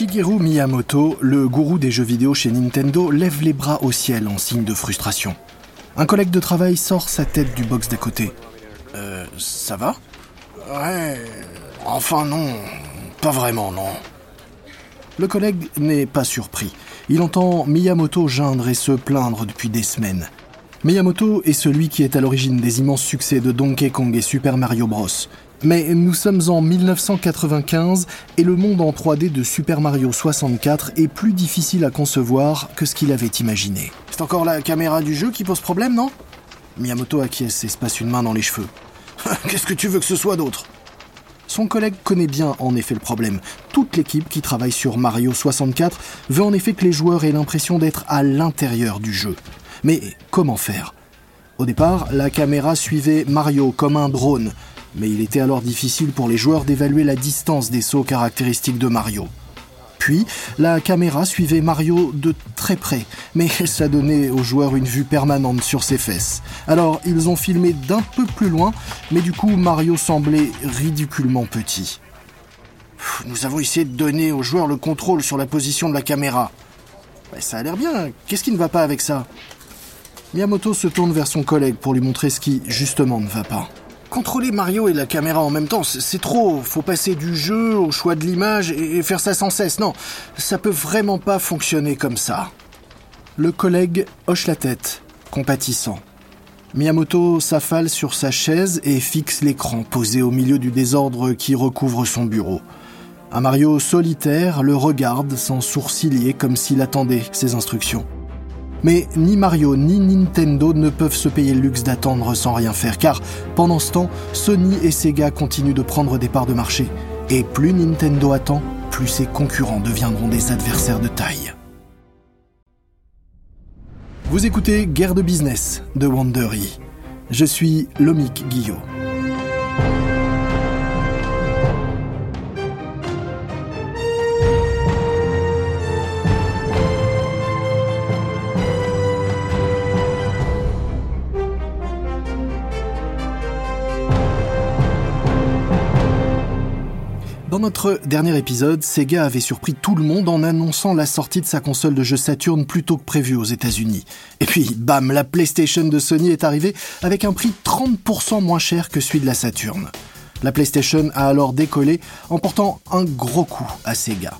Shigeru Miyamoto, le gourou des jeux vidéo chez Nintendo, lève les bras au ciel en signe de frustration. Un collègue de travail sort sa tête du box d'à côté. Euh, ça va? Ouais. Enfin non. Pas vraiment, non. Le collègue n'est pas surpris. Il entend Miyamoto geindre et se plaindre depuis des semaines. Miyamoto est celui qui est à l'origine des immenses succès de Donkey Kong et Super Mario Bros. Mais nous sommes en 1995 et le monde en 3D de Super Mario 64 est plus difficile à concevoir que ce qu'il avait imaginé. C'est encore la caméra du jeu qui pose problème, non? Miyamoto acquiesce et se passe une main dans les cheveux. Qu'est-ce que tu veux que ce soit d'autre? Son collègue connaît bien en effet le problème. Toute l'équipe qui travaille sur Mario 64 veut en effet que les joueurs aient l'impression d'être à l'intérieur du jeu. Mais comment faire? Au départ, la caméra suivait Mario comme un drone, mais il était alors difficile pour les joueurs d'évaluer la distance des sauts caractéristiques de Mario. Puis, la caméra suivait Mario de très près, mais ça donnait aux joueurs une vue permanente sur ses fesses. Alors, ils ont filmé d'un peu plus loin, mais du coup, Mario semblait ridiculement petit. Nous avons essayé de donner aux joueurs le contrôle sur la position de la caméra. ça a l'air bien. Qu'est-ce qui ne va pas avec ça? Miyamoto se tourne vers son collègue pour lui montrer ce qui, justement, ne va pas. Contrôler Mario et la caméra en même temps, c'est trop. Faut passer du jeu au choix de l'image et faire ça sans cesse. Non, ça peut vraiment pas fonctionner comme ça. Le collègue hoche la tête, compatissant. Miyamoto s'affale sur sa chaise et fixe l'écran posé au milieu du désordre qui recouvre son bureau. Un Mario solitaire le regarde sans sourciller comme s'il attendait ses instructions. Mais ni Mario ni Nintendo ne peuvent se payer le luxe d'attendre sans rien faire, car pendant ce temps, Sony et Sega continuent de prendre des parts de marché. Et plus Nintendo attend, plus ses concurrents deviendront des adversaires de taille. Vous écoutez Guerre de business de Wandery. Je suis Lomik Guillot. Notre dernier épisode, Sega avait surpris tout le monde en annonçant la sortie de sa console de jeu Saturn plus tôt que prévu aux États-Unis. Et puis, bam, la PlayStation de Sony est arrivée avec un prix 30% moins cher que celui de la Saturn. La PlayStation a alors décollé en portant un gros coup à Sega.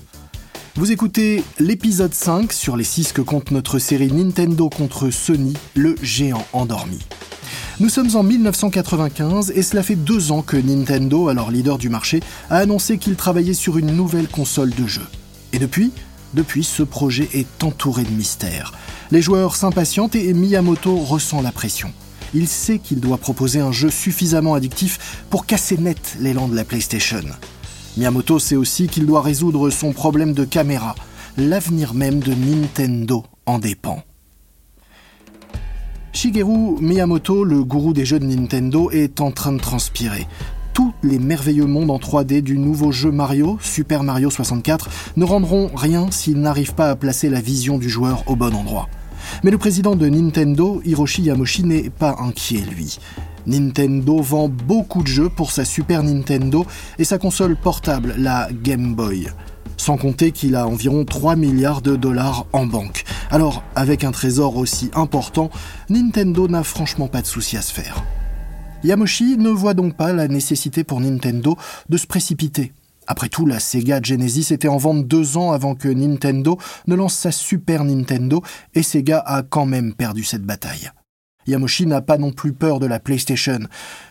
Vous écoutez l'épisode 5 sur les 6 que compte notre série Nintendo contre Sony, le géant endormi. Nous sommes en 1995 et cela fait deux ans que Nintendo, alors leader du marché, a annoncé qu'il travaillait sur une nouvelle console de jeu. Et depuis Depuis, ce projet est entouré de mystères. Les joueurs s'impatientent et Miyamoto ressent la pression. Il sait qu'il doit proposer un jeu suffisamment addictif pour casser net l'élan de la PlayStation. Miyamoto sait aussi qu'il doit résoudre son problème de caméra. L'avenir même de Nintendo en dépend. Shigeru Miyamoto, le gourou des jeux de Nintendo, est en train de transpirer. Tous les merveilleux mondes en 3D du nouveau jeu Mario, Super Mario 64, ne rendront rien s'ils n'arrivent pas à placer la vision du joueur au bon endroit. Mais le président de Nintendo, Hiroshi Yamoshi, n'est pas inquiet, lui. Nintendo vend beaucoup de jeux pour sa Super Nintendo et sa console portable, la Game Boy. Sans compter qu'il a environ 3 milliards de dollars en banque. Alors, avec un trésor aussi important, Nintendo n'a franchement pas de souci à se faire. Yamoshi ne voit donc pas la nécessité pour Nintendo de se précipiter. Après tout, la Sega Genesis était en vente deux ans avant que Nintendo ne lance sa Super Nintendo, et Sega a quand même perdu cette bataille. Yamoshi n'a pas non plus peur de la PlayStation.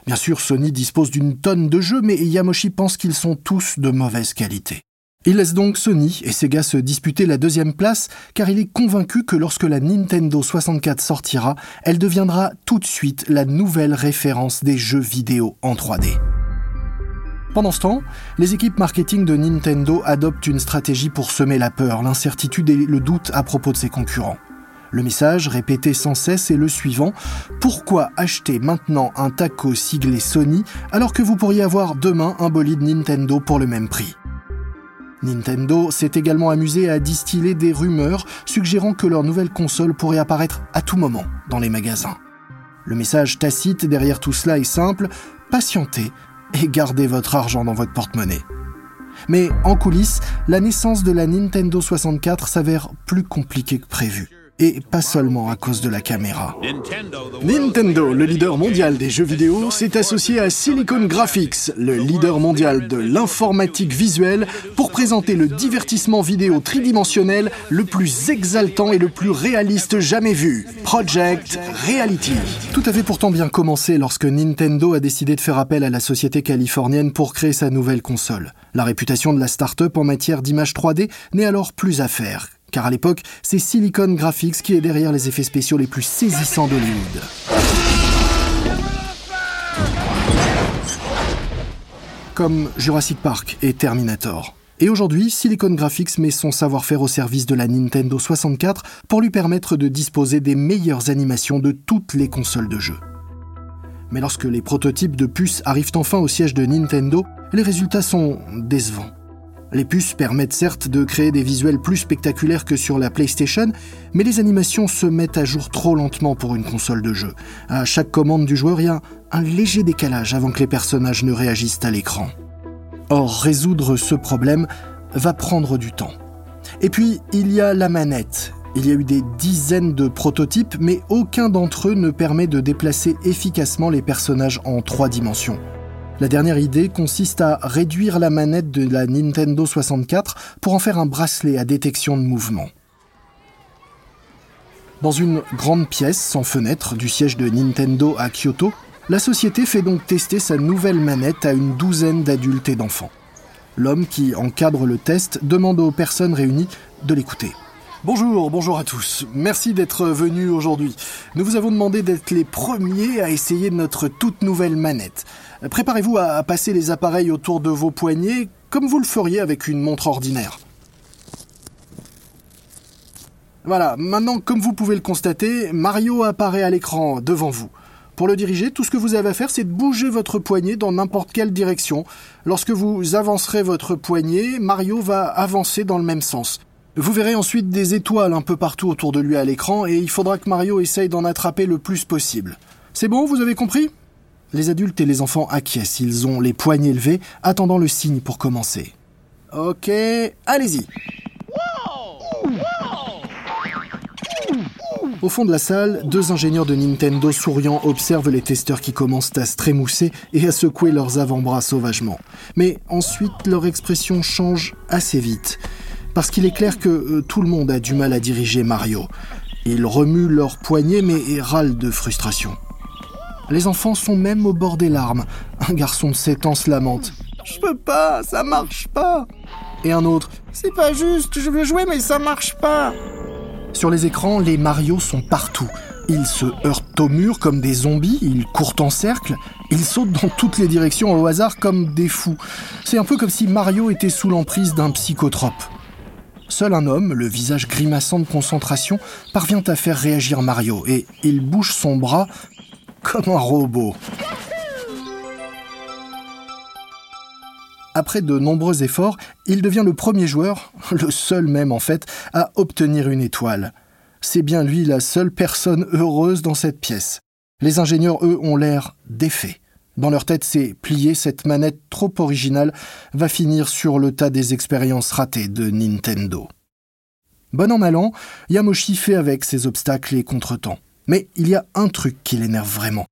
Bien sûr, Sony dispose d'une tonne de jeux, mais Yamoshi pense qu'ils sont tous de mauvaise qualité. Il laisse donc Sony et Sega se disputer la deuxième place car il est convaincu que lorsque la Nintendo 64 sortira, elle deviendra tout de suite la nouvelle référence des jeux vidéo en 3D. Pendant ce temps, les équipes marketing de Nintendo adoptent une stratégie pour semer la peur, l'incertitude et le doute à propos de ses concurrents. Le message, répété sans cesse, est le suivant. Pourquoi acheter maintenant un taco siglé Sony alors que vous pourriez avoir demain un bolide Nintendo pour le même prix? Nintendo s'est également amusé à distiller des rumeurs suggérant que leur nouvelle console pourrait apparaître à tout moment dans les magasins. Le message tacite derrière tout cela est simple, patientez et gardez votre argent dans votre porte-monnaie. Mais en coulisses, la naissance de la Nintendo 64 s'avère plus compliquée que prévu et pas seulement à cause de la caméra. Nintendo, le leader mondial des jeux vidéo, s'est associé à Silicon Graphics, le leader mondial de l'informatique visuelle, pour présenter le divertissement vidéo tridimensionnel le plus exaltant et le plus réaliste jamais vu, Project Reality. Tout avait pourtant bien commencé lorsque Nintendo a décidé de faire appel à la société californienne pour créer sa nouvelle console. La réputation de la start-up en matière d'image 3D n'est alors plus à faire car à l'époque, c'est Silicon Graphics qui est derrière les effets spéciaux les plus saisissants d'Hollywood. Comme Jurassic Park et Terminator. Et aujourd'hui, Silicon Graphics met son savoir-faire au service de la Nintendo 64 pour lui permettre de disposer des meilleures animations de toutes les consoles de jeu. Mais lorsque les prototypes de puces arrivent enfin au siège de Nintendo, les résultats sont décevants. Les puces permettent certes de créer des visuels plus spectaculaires que sur la PlayStation, mais les animations se mettent à jour trop lentement pour une console de jeu. À chaque commande du joueur, il y a un léger décalage avant que les personnages ne réagissent à l'écran. Or, résoudre ce problème va prendre du temps. Et puis, il y a la manette. Il y a eu des dizaines de prototypes, mais aucun d'entre eux ne permet de déplacer efficacement les personnages en trois dimensions. La dernière idée consiste à réduire la manette de la Nintendo 64 pour en faire un bracelet à détection de mouvement. Dans une grande pièce sans fenêtre du siège de Nintendo à Kyoto, la société fait donc tester sa nouvelle manette à une douzaine d'adultes et d'enfants. L'homme qui encadre le test demande aux personnes réunies de l'écouter. Bonjour, bonjour à tous. Merci d'être venus aujourd'hui. Nous vous avons demandé d'être les premiers à essayer notre toute nouvelle manette. Préparez-vous à passer les appareils autour de vos poignets comme vous le feriez avec une montre ordinaire. Voilà, maintenant comme vous pouvez le constater, Mario apparaît à l'écran devant vous. Pour le diriger, tout ce que vous avez à faire, c'est de bouger votre poignet dans n'importe quelle direction. Lorsque vous avancerez votre poignet, Mario va avancer dans le même sens. Vous verrez ensuite des étoiles un peu partout autour de lui à l'écran et il faudra que Mario essaye d'en attraper le plus possible. C'est bon, vous avez compris? Les adultes et les enfants acquiescent, ils ont les poignets levés, attendant le signe pour commencer. Ok, allez-y. Au fond de la salle, deux ingénieurs de Nintendo souriants observent les testeurs qui commencent à se trémousser et à secouer leurs avant-bras sauvagement. Mais ensuite, leur expression change assez vite. Parce qu'il est clair que euh, tout le monde a du mal à diriger Mario. Ils remuent leurs poignets mais râlent de frustration. Les enfants sont même au bord des larmes. Un garçon de 7 ans se lamente. Je peux pas, ça marche pas. Et un autre. C'est pas juste, je veux jouer mais ça marche pas. Sur les écrans, les Mario sont partout. Ils se heurtent au mur comme des zombies, ils courent en cercle, ils sautent dans toutes les directions au hasard comme des fous. C'est un peu comme si Mario était sous l'emprise d'un psychotrope. Seul un homme, le visage grimaçant de concentration, parvient à faire réagir Mario et il bouge son bras comme un robot. Après de nombreux efforts, il devient le premier joueur, le seul même en fait, à obtenir une étoile. C'est bien lui la seule personne heureuse dans cette pièce. Les ingénieurs, eux, ont l'air défaits. Dans leur tête, c'est plié, cette manette trop originale va finir sur le tas des expériences ratées de Nintendo. Bon an mal an, Yamoshi fait avec ses obstacles et contretemps. Mais il y a un truc qui l'énerve vraiment.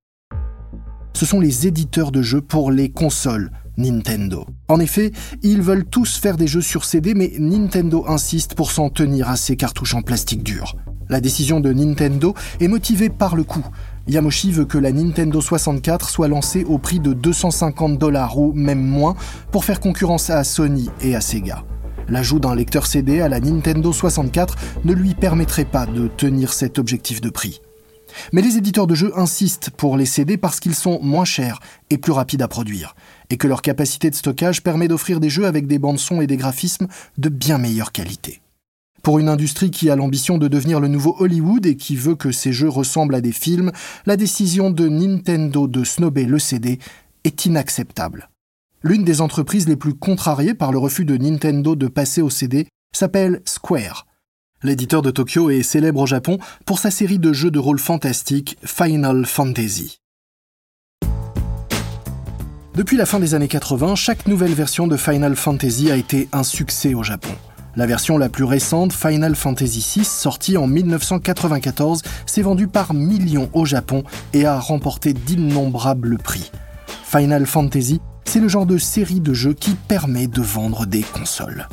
Ce sont les éditeurs de jeux pour les consoles Nintendo. En effet, ils veulent tous faire des jeux sur CD, mais Nintendo insiste pour s'en tenir à ces cartouches en plastique dur. La décision de Nintendo est motivée par le coût. Yamoshi veut que la Nintendo 64 soit lancée au prix de 250 dollars ou même moins pour faire concurrence à Sony et à Sega. L'ajout d'un lecteur CD à la Nintendo 64 ne lui permettrait pas de tenir cet objectif de prix. Mais les éditeurs de jeux insistent pour les CD parce qu'ils sont moins chers et plus rapides à produire, et que leur capacité de stockage permet d'offrir des jeux avec des bandes son et des graphismes de bien meilleure qualité. Pour une industrie qui a l'ambition de devenir le nouveau Hollywood et qui veut que ses jeux ressemblent à des films, la décision de Nintendo de snober le CD est inacceptable. L'une des entreprises les plus contrariées par le refus de Nintendo de passer au CD s'appelle Square, L'éditeur de Tokyo est célèbre au Japon pour sa série de jeux de rôle fantastique Final Fantasy. Depuis la fin des années 80, chaque nouvelle version de Final Fantasy a été un succès au Japon. La version la plus récente, Final Fantasy VI, sortie en 1994, s'est vendue par millions au Japon et a remporté d'innombrables prix. Final Fantasy, c'est le genre de série de jeux qui permet de vendre des consoles.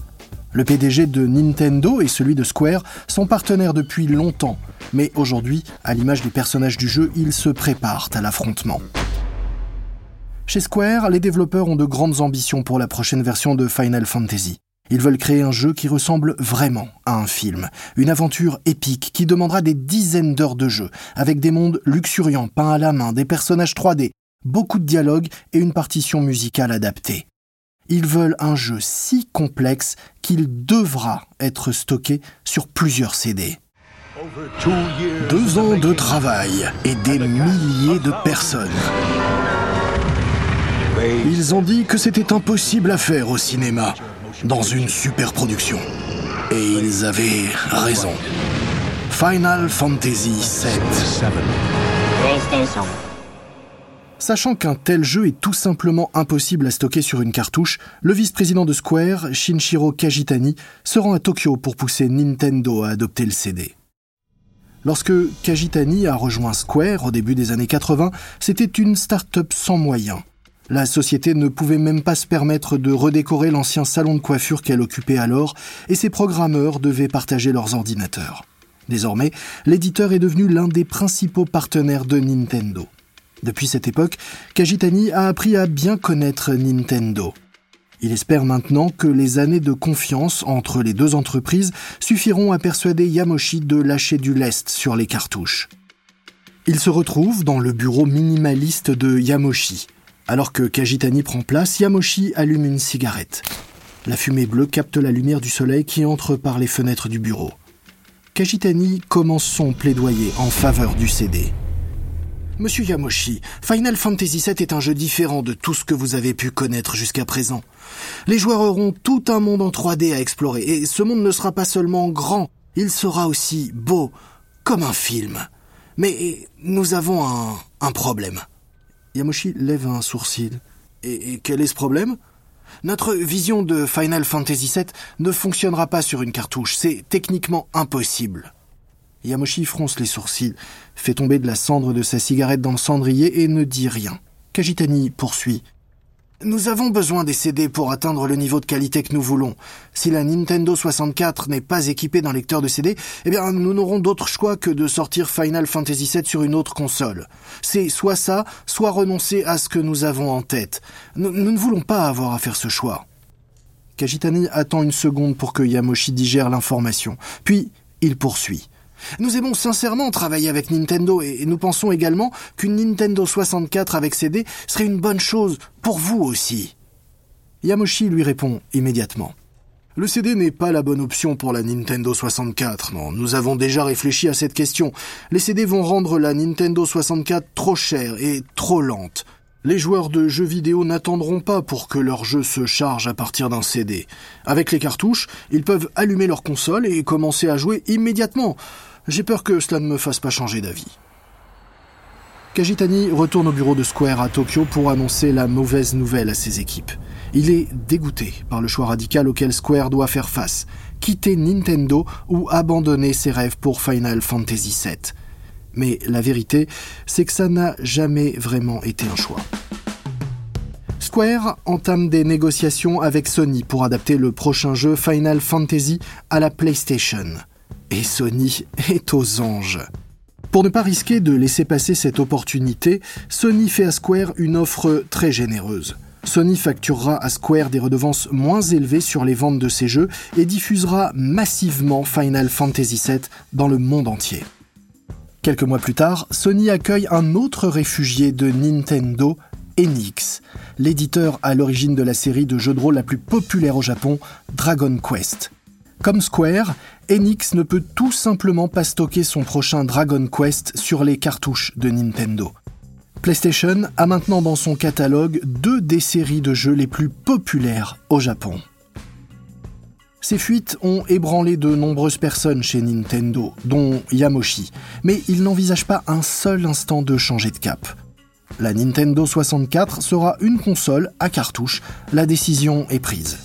Le PDG de Nintendo et celui de Square sont partenaires depuis longtemps, mais aujourd'hui, à l'image des personnages du jeu, ils se préparent à l'affrontement. Chez Square, les développeurs ont de grandes ambitions pour la prochaine version de Final Fantasy. Ils veulent créer un jeu qui ressemble vraiment à un film, une aventure épique qui demandera des dizaines d'heures de jeu, avec des mondes luxuriants peints à la main, des personnages 3D, beaucoup de dialogues et une partition musicale adaptée. Ils veulent un jeu si complexe qu'il devra être stocké sur plusieurs CD. Deux ans de travail et des milliers de personnes. Ils ont dit que c'était impossible à faire au cinéma dans une super production. Et ils avaient raison. Final Fantasy VII. Sachant qu'un tel jeu est tout simplement impossible à stocker sur une cartouche, le vice-président de Square, Shinshiro Kajitani, se rend à Tokyo pour pousser Nintendo à adopter le CD. Lorsque Kajitani a rejoint Square au début des années 80, c'était une start-up sans moyens. La société ne pouvait même pas se permettre de redécorer l'ancien salon de coiffure qu'elle occupait alors, et ses programmeurs devaient partager leurs ordinateurs. Désormais, l'éditeur est devenu l'un des principaux partenaires de Nintendo. Depuis cette époque, Kajitani a appris à bien connaître Nintendo. Il espère maintenant que les années de confiance entre les deux entreprises suffiront à persuader Yamoshi de lâcher du lest sur les cartouches. Il se retrouve dans le bureau minimaliste de Yamoshi, alors que Kajitani prend place, Yamoshi allume une cigarette. La fumée bleue capte la lumière du soleil qui entre par les fenêtres du bureau. Kajitani commence son plaidoyer en faveur du CD. Monsieur Yamoshi, Final Fantasy VII est un jeu différent de tout ce que vous avez pu connaître jusqu'à présent. Les joueurs auront tout un monde en 3D à explorer, et ce monde ne sera pas seulement grand, il sera aussi beau, comme un film. Mais nous avons un, un problème. Yamoshi lève un sourcil. Et, quel est ce problème? Notre vision de Final Fantasy VII ne fonctionnera pas sur une cartouche. C'est techniquement impossible. Yamoshi fronce les sourcils, fait tomber de la cendre de sa cigarette dans le cendrier et ne dit rien. Kajitani poursuit. Nous avons besoin des CD pour atteindre le niveau de qualité que nous voulons. Si la Nintendo 64 n'est pas équipée d'un lecteur de CD, eh bien, nous n'aurons d'autre choix que de sortir Final Fantasy VII sur une autre console. C'est soit ça, soit renoncer à ce que nous avons en tête. Nous, nous ne voulons pas avoir à faire ce choix. Kajitani attend une seconde pour que Yamoshi digère l'information. Puis, il poursuit. Nous aimons sincèrement travailler avec Nintendo et nous pensons également qu'une Nintendo 64 avec CD serait une bonne chose pour vous aussi. Yamoshi lui répond immédiatement. Le CD n'est pas la bonne option pour la Nintendo 64, non, nous avons déjà réfléchi à cette question. Les CD vont rendre la Nintendo 64 trop chère et trop lente. Les joueurs de jeux vidéo n'attendront pas pour que leur jeu se charge à partir d'un CD. Avec les cartouches, ils peuvent allumer leur console et commencer à jouer immédiatement. J'ai peur que cela ne me fasse pas changer d'avis. Kajitani retourne au bureau de Square à Tokyo pour annoncer la mauvaise nouvelle à ses équipes. Il est dégoûté par le choix radical auquel Square doit faire face, quitter Nintendo ou abandonner ses rêves pour Final Fantasy VII. Mais la vérité, c'est que ça n'a jamais vraiment été un choix. Square entame des négociations avec Sony pour adapter le prochain jeu Final Fantasy à la PlayStation. Et Sony est aux anges. Pour ne pas risquer de laisser passer cette opportunité, Sony fait à Square une offre très généreuse. Sony facturera à Square des redevances moins élevées sur les ventes de ses jeux et diffusera massivement Final Fantasy VII dans le monde entier. Quelques mois plus tard, Sony accueille un autre réfugié de Nintendo, Enix, l'éditeur à l'origine de la série de jeux de rôle la plus populaire au Japon, Dragon Quest. Comme Square, Enix ne peut tout simplement pas stocker son prochain Dragon Quest sur les cartouches de Nintendo. PlayStation a maintenant dans son catalogue deux des séries de jeux les plus populaires au Japon. Ces fuites ont ébranlé de nombreuses personnes chez Nintendo, dont Yamoshi, mais il n'envisage pas un seul instant de changer de cap. La Nintendo 64 sera une console à cartouche, la décision est prise.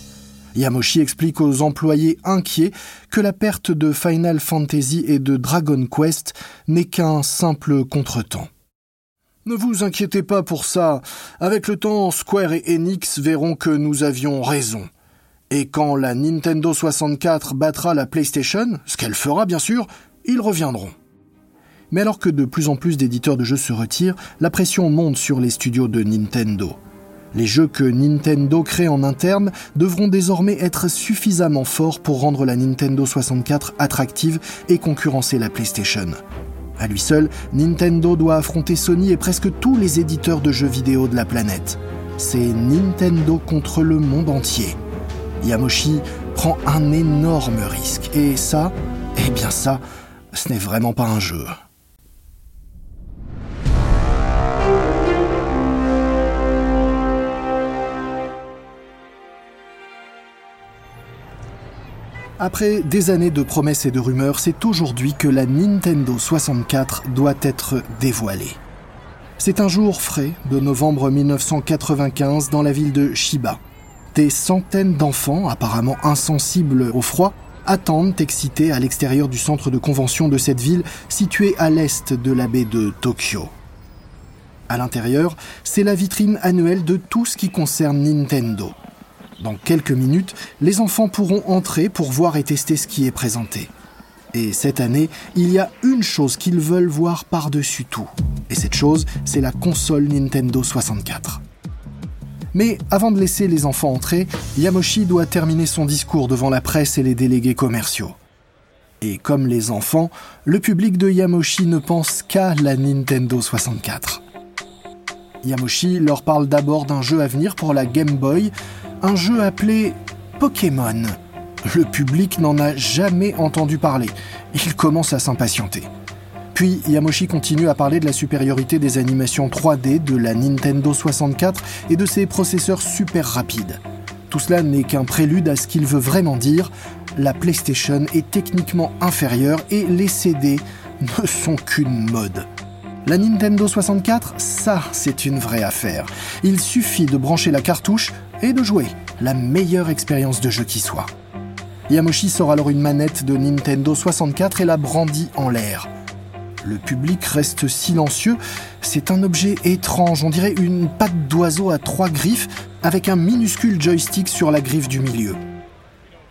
Yamoshi explique aux employés inquiets que la perte de Final Fantasy et de Dragon Quest n'est qu'un simple contretemps. Ne vous inquiétez pas pour ça. Avec le temps, Square et Enix verront que nous avions raison. Et quand la Nintendo 64 battra la PlayStation, ce qu'elle fera bien sûr, ils reviendront. Mais alors que de plus en plus d'éditeurs de jeux se retirent, la pression monte sur les studios de Nintendo. Les jeux que Nintendo crée en interne devront désormais être suffisamment forts pour rendre la Nintendo 64 attractive et concurrencer la PlayStation. À lui seul, Nintendo doit affronter Sony et presque tous les éditeurs de jeux vidéo de la planète. C'est Nintendo contre le monde entier. Yamoshi prend un énorme risque. Et ça, eh bien ça, ce n'est vraiment pas un jeu. Après des années de promesses et de rumeurs, c'est aujourd'hui que la Nintendo 64 doit être dévoilée. C'est un jour frais de novembre 1995 dans la ville de Shiba. Des centaines d'enfants, apparemment insensibles au froid, attendent excités à l'extérieur du centre de convention de cette ville située à l'est de la baie de Tokyo. À l'intérieur, c'est la vitrine annuelle de tout ce qui concerne Nintendo. Dans quelques minutes, les enfants pourront entrer pour voir et tester ce qui est présenté. Et cette année, il y a une chose qu'ils veulent voir par-dessus tout. Et cette chose, c'est la console Nintendo 64. Mais avant de laisser les enfants entrer, Yamoshi doit terminer son discours devant la presse et les délégués commerciaux. Et comme les enfants, le public de Yamoshi ne pense qu'à la Nintendo 64. Yamoshi leur parle d'abord d'un jeu à venir pour la Game Boy, un jeu appelé Pokémon. Le public n'en a jamais entendu parler. Il commence à s'impatienter. Puis Yamoshi continue à parler de la supériorité des animations 3D de la Nintendo 64 et de ses processeurs super rapides. Tout cela n'est qu'un prélude à ce qu'il veut vraiment dire. La PlayStation est techniquement inférieure et les CD ne sont qu'une mode. La Nintendo 64, ça, c'est une vraie affaire. Il suffit de brancher la cartouche et de jouer. La meilleure expérience de jeu qui soit. Yamoshi sort alors une manette de Nintendo 64 et la brandit en l'air. Le public reste silencieux. C'est un objet étrange, on dirait une patte d'oiseau à trois griffes avec un minuscule joystick sur la griffe du milieu.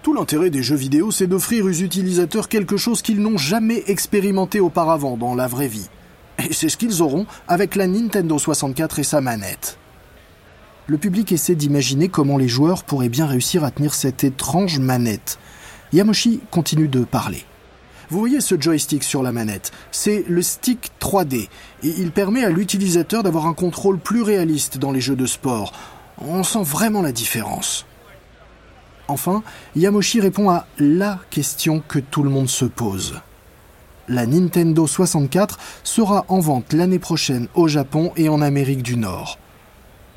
Tout l'intérêt des jeux vidéo, c'est d'offrir aux utilisateurs quelque chose qu'ils n'ont jamais expérimenté auparavant dans la vraie vie. Et c'est ce qu'ils auront avec la Nintendo 64 et sa manette. Le public essaie d'imaginer comment les joueurs pourraient bien réussir à tenir cette étrange manette. Yamoshi continue de parler. Vous voyez ce joystick sur la manette? C'est le stick 3D et il permet à l'utilisateur d'avoir un contrôle plus réaliste dans les jeux de sport. On sent vraiment la différence. Enfin, Yamoshi répond à la question que tout le monde se pose la Nintendo 64 sera en vente l'année prochaine au Japon et en Amérique du Nord.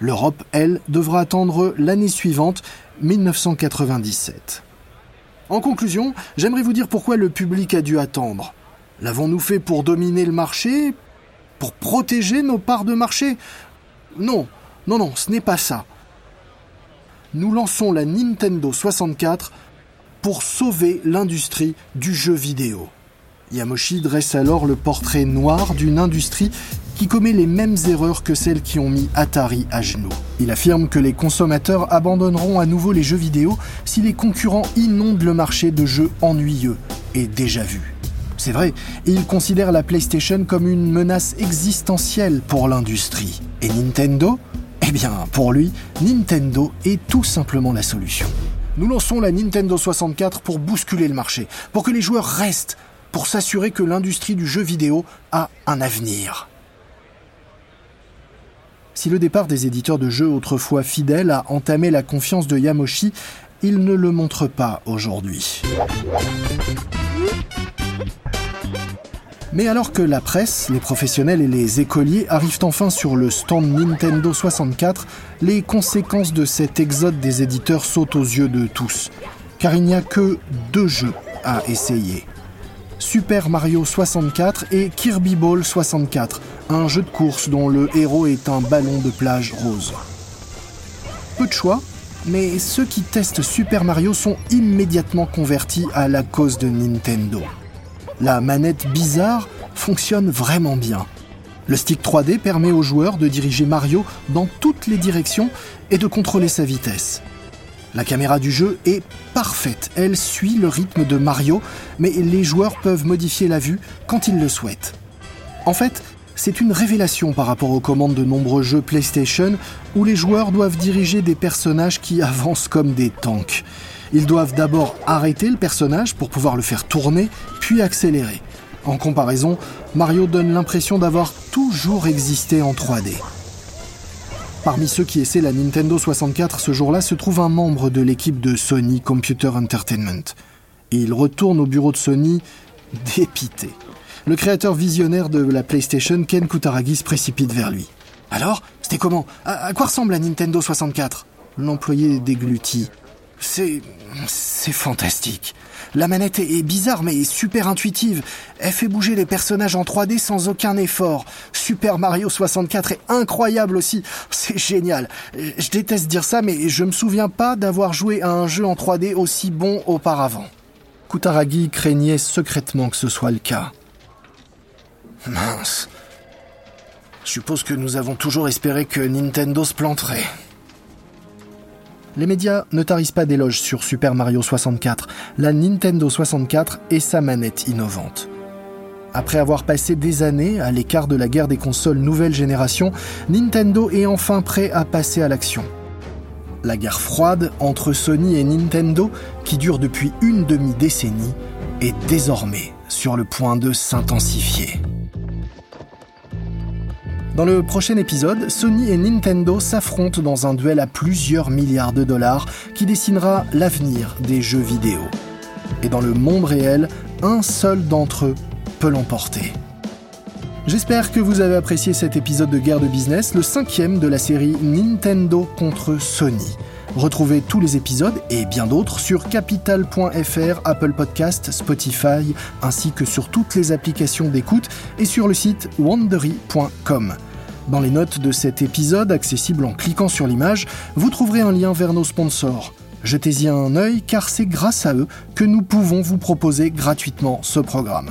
L'Europe, elle, devra attendre l'année suivante, 1997. En conclusion, j'aimerais vous dire pourquoi le public a dû attendre. L'avons-nous fait pour dominer le marché? Pour protéger nos parts de marché? Non, non, non, ce n'est pas ça. Nous lançons la Nintendo 64 pour sauver l'industrie du jeu vidéo. Yamoshi dresse alors le portrait noir d'une industrie qui commet les mêmes erreurs que celles qui ont mis Atari à genoux. Il affirme que les consommateurs abandonneront à nouveau les jeux vidéo si les concurrents inondent le marché de jeux ennuyeux et déjà vus. C'est vrai, il considère la PlayStation comme une menace existentielle pour l'industrie. Et Nintendo? Eh bien, pour lui, Nintendo est tout simplement la solution. Nous lançons la Nintendo 64 pour bousculer le marché, pour que les joueurs restent, pour s'assurer que l'industrie du jeu vidéo a un avenir. Si le départ des éditeurs de jeux autrefois fidèles a entamé la confiance de Yamoshi, il ne le montre pas aujourd'hui. Mais alors que la presse, les professionnels et les écoliers arrivent enfin sur le stand Nintendo 64, les conséquences de cet exode des éditeurs sautent aux yeux de tous. Car il n'y a que deux jeux à essayer Super Mario 64 et Kirby Ball 64, un jeu de course dont le héros est un ballon de plage rose. Peu de choix, mais ceux qui testent Super Mario sont immédiatement convertis à la cause de Nintendo. La manette bizarre fonctionne vraiment bien. Le stick 3D permet aux joueurs de diriger Mario dans toutes les directions et de contrôler sa vitesse. La caméra du jeu est parfaite, elle suit le rythme de Mario, mais les joueurs peuvent modifier la vue quand ils le souhaitent. En fait, c'est une révélation par rapport aux commandes de nombreux jeux PlayStation où les joueurs doivent diriger des personnages qui avancent comme des tanks. Ils doivent d'abord arrêter le personnage pour pouvoir le faire tourner, puis accélérer. En comparaison, Mario donne l'impression d'avoir toujours existé en 3D. Parmi ceux qui essaient la Nintendo 64 ce jour-là se trouve un membre de l'équipe de Sony Computer Entertainment. Et il retourne au bureau de Sony dépité. Le créateur visionnaire de la PlayStation, Ken Kutaragi, se précipite vers lui. Alors, c'était comment? À, à, quoi ressemble la Nintendo 64 L'employé déglutit. C'est. c'est fantastique. La manette est bizarre mais super intuitive. Elle fait bouger les personnages en 3D sans aucun effort. Super Mario 64 est incroyable aussi. C'est génial. Je déteste dire ça mais je me souviens pas d'avoir joué à un jeu en 3D aussi bon auparavant. Kutaragi craignait secrètement que ce soit le cas. Mince. Je suppose que nous avons toujours espéré que Nintendo se planterait. Les médias ne tarissent pas d'éloges sur Super Mario 64, la Nintendo 64 et sa manette innovante. Après avoir passé des années à l'écart de la guerre des consoles nouvelle génération, Nintendo est enfin prêt à passer à l'action. La guerre froide entre Sony et Nintendo, qui dure depuis une demi-décennie, est désormais sur le point de s'intensifier. Dans le prochain épisode, Sony et Nintendo s'affrontent dans un duel à plusieurs milliards de dollars qui dessinera l'avenir des jeux vidéo. Et dans le monde réel, un seul d'entre eux peut l'emporter. J'espère que vous avez apprécié cet épisode de Guerre de Business, le cinquième de la série Nintendo contre Sony. Retrouvez tous les épisodes et bien d'autres sur capital.fr, Apple Podcast, Spotify, ainsi que sur toutes les applications d'écoute et sur le site wandery.com. Dans les notes de cet épisode, accessible en cliquant sur l'image, vous trouverez un lien vers nos sponsors. Jetez-y un œil car c'est grâce à eux que nous pouvons vous proposer gratuitement ce programme.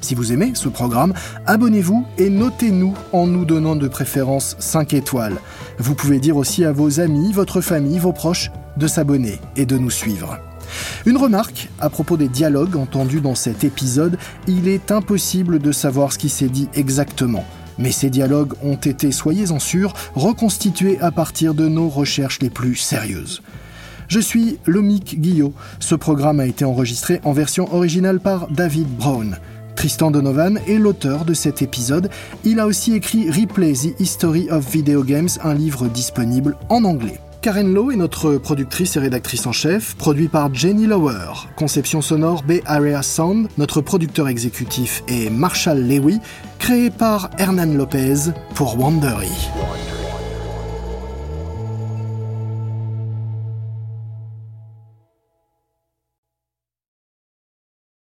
Si vous aimez ce programme, abonnez-vous et notez-nous en nous donnant de préférence 5 étoiles. Vous pouvez dire aussi à vos amis, votre famille, vos proches de s'abonner et de nous suivre. Une remarque à propos des dialogues entendus dans cet épisode, il est impossible de savoir ce qui s'est dit exactement. Mais ces dialogues ont été, soyez-en sûrs, reconstitués à partir de nos recherches les plus sérieuses. Je suis Lomic Guillot. Ce programme a été enregistré en version originale par David Brown. Tristan Donovan est l'auteur de cet épisode. Il a aussi écrit Replay the History of Video Games, un livre disponible en anglais. Karen Lowe est notre productrice et rédactrice en chef, produit par Jenny Lower. Conception sonore Bay Area Sound, notre producteur exécutif est Marshall Lewy, créé par Hernan Lopez pour Wandery.